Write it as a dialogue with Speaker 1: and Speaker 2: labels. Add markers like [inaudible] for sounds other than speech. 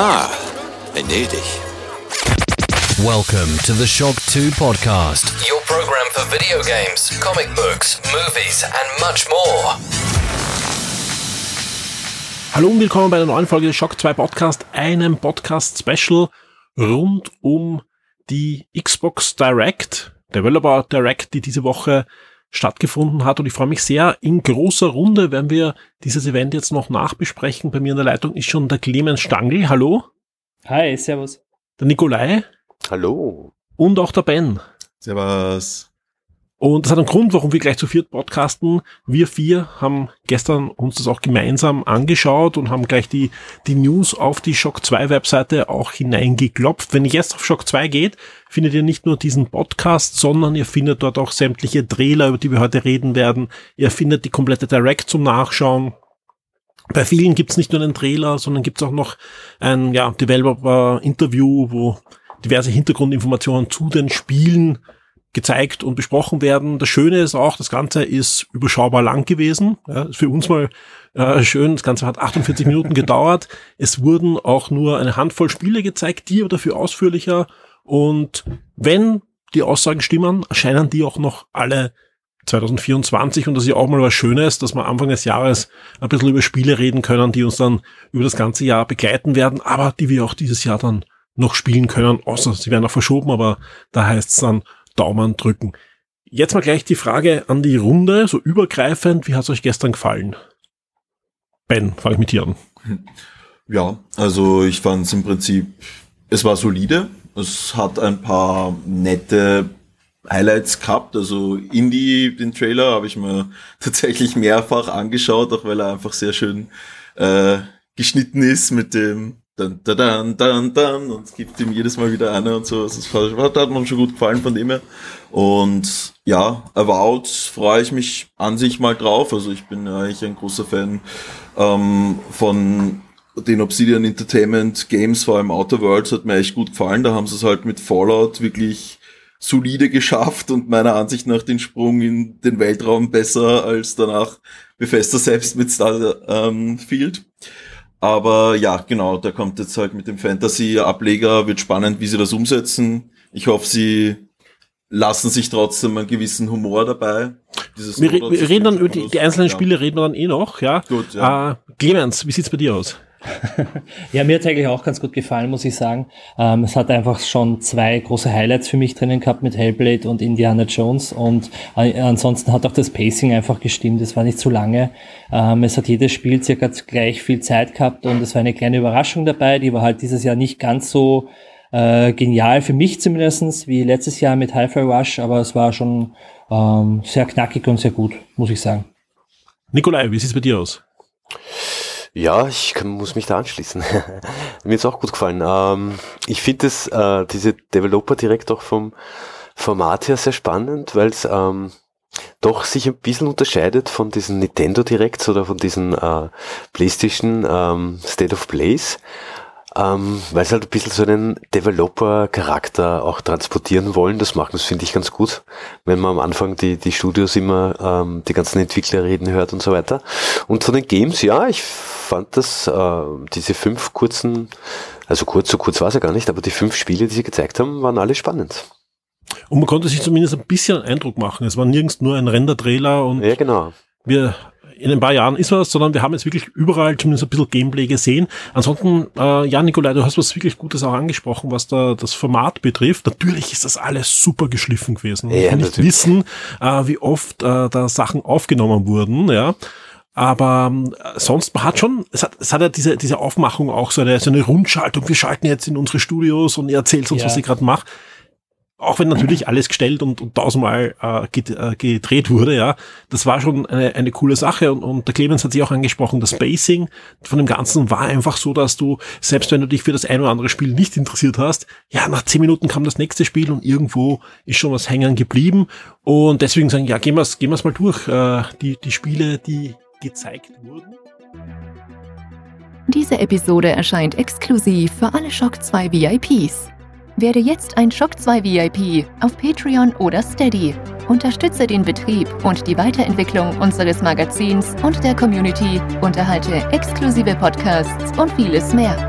Speaker 1: Ah, venedig.
Speaker 2: Welcome to the Shock 2 podcast, your program for video games, comic books, movies, and much more.
Speaker 3: Hallo und willkommen bei einer neuen Folge des Shock 2 Podcast, einem Podcast-Special rund um die Xbox Direct, Developer Direct, die diese Woche stattgefunden hat. Und ich freue mich sehr. In großer Runde werden wir dieses Event jetzt noch nachbesprechen. Bei mir in der Leitung ist schon der Clemens Stangl. Hallo.
Speaker 4: Hi, servus.
Speaker 3: Der Nikolai.
Speaker 5: Hallo.
Speaker 3: Und auch der Ben.
Speaker 6: Servus.
Speaker 3: Und das hat einen Grund, warum wir gleich zu viert podcasten. Wir vier haben gestern uns das auch gemeinsam angeschaut und haben gleich die, die News auf die Shock 2 Webseite auch hineingeklopft. Wenn ihr jetzt auf Shock 2 geht, findet ihr nicht nur diesen Podcast, sondern ihr findet dort auch sämtliche Trailer, über die wir heute reden werden. Ihr findet die komplette Direct zum Nachschauen. Bei vielen gibt's nicht nur einen Trailer, sondern gibt's auch noch ein ja, Developer-Interview, wo diverse Hintergrundinformationen zu den Spielen gezeigt und besprochen werden. Das Schöne ist auch, das Ganze ist überschaubar lang gewesen. Ja, ist für uns mal äh, schön. Das Ganze hat 48 [laughs] Minuten gedauert. Es wurden auch nur eine Handvoll Spiele gezeigt, die aber dafür ausführlicher. Und wenn die Aussagen stimmen, erscheinen die auch noch alle 2024 und das ist ja auch mal was Schönes, dass wir Anfang des Jahres ein bisschen über Spiele reden können, die uns dann über das ganze Jahr begleiten werden, aber die wir auch dieses Jahr dann noch spielen können, außer sie werden auch verschoben, aber da heißt es dann Daumen drücken. Jetzt mal gleich die Frage an die Runde, so übergreifend, wie hat es euch gestern gefallen? Ben, fange ich mit dir an. [laughs]
Speaker 6: Ja, also ich fand es im Prinzip, es war solide. Es hat ein paar nette Highlights gehabt. Also Indie, den Trailer, habe ich mir [laughs] tatsächlich mehrfach angeschaut, auch weil er einfach sehr schön äh, geschnitten ist mit dem dann, dann, dann, dann und gibt ihm jedes Mal wieder eine und so. Das hat, hat mir schon gut gefallen von dem her. Und ja, Avowed freue ich mich an sich mal drauf. Also ich bin eigentlich ein großer Fan ähm, von den Obsidian Entertainment Games, vor allem Outer Worlds, hat mir echt gut gefallen. Da haben sie es halt mit Fallout wirklich solide geschafft und meiner Ansicht nach den Sprung in den Weltraum besser als danach Bethesda selbst mit Starfield. Ähm, aber ja, genau, da kommt jetzt halt mit dem Fantasy-Ableger, wird spannend, wie sie das umsetzen. Ich hoffe, sie lassen sich trotzdem einen gewissen Humor dabei.
Speaker 3: wir, wir reden dann über die, die einzelnen ja. Spiele reden wir dann eh noch, ja. Gut, ja. Äh, Clemens, wie sieht's bei dir aus? [laughs]
Speaker 4: ja, mir hat eigentlich auch ganz gut gefallen, muss ich sagen. Ähm, es hat einfach schon zwei große Highlights für mich drinnen gehabt mit Hellblade und Indiana Jones und äh, ansonsten hat auch das Pacing einfach gestimmt. Es war nicht zu lange. Ähm, es hat jedes Spiel circa gleich viel Zeit gehabt und es war eine kleine Überraschung dabei. Die war halt dieses Jahr nicht ganz so äh, genial für mich zumindestens wie letztes Jahr mit Hi-Fi Rush, aber es war schon ähm, sehr knackig und sehr gut, muss ich sagen.
Speaker 3: Nikolai, wie sieht's bei dir aus?
Speaker 5: Ja, ich kann, muss mich da anschließen. [laughs] Mir ist auch gut gefallen. Ähm, ich finde es, äh, diese Developer direkt auch vom Format her sehr spannend, weil es ähm, doch sich ein bisschen unterscheidet von diesen Nintendo Directs oder von diesen äh, PlayStation ähm, State of Plays ähm, weil sie halt ein bisschen so einen Developer-Charakter auch transportieren wollen. Das machen, das finde ich ganz gut, wenn man am Anfang die, die Studios immer ähm, die ganzen Entwickler reden hört und so weiter. Und von den Games, ja, ich fand das, äh, diese fünf kurzen, also kurz, so kurz war es ja gar nicht, aber die fünf Spiele, die sie gezeigt haben, waren alle spannend.
Speaker 3: Und man konnte sich zumindest ein bisschen Eindruck machen. Es war nirgends nur ein Render-Trailer und
Speaker 5: ja, genau.
Speaker 3: wir in ein paar Jahren ist was, sondern wir haben jetzt wirklich überall zumindest ein bisschen Gameplay gesehen. Ansonsten, äh, ja, Nikolai, du hast was wirklich Gutes auch angesprochen, was da das Format betrifft. Natürlich ist das alles super geschliffen gewesen. Ja, wir nicht wissen, äh, wie oft äh, da Sachen aufgenommen wurden, ja. Aber äh, sonst, man hat schon, es hat, es hat ja diese, diese Aufmachung auch so eine, so eine Rundschaltung. Wir schalten jetzt in unsere Studios und ihr erzählt uns, ja. was ihr gerade macht auch wenn natürlich alles gestellt und, und tausendmal äh, äh, gedreht wurde, ja, das war schon eine, eine coole Sache und, und der Clemens hat sich auch angesprochen, das Spacing von dem Ganzen war einfach so, dass du, selbst wenn du dich für das ein oder andere Spiel nicht interessiert hast, ja, nach zehn Minuten kam das nächste Spiel und irgendwo ist schon was hängen geblieben und deswegen sagen, ja, gehen wir es gehen wir's mal durch, äh, die, die Spiele, die gezeigt wurden.
Speaker 7: Diese Episode erscheint exklusiv für alle Shock 2 VIPs. Werde jetzt ein Shock 2 VIP auf Patreon oder Steady. Unterstütze den Betrieb und die Weiterentwicklung unseres Magazins und der Community, unterhalte exklusive Podcasts und vieles mehr.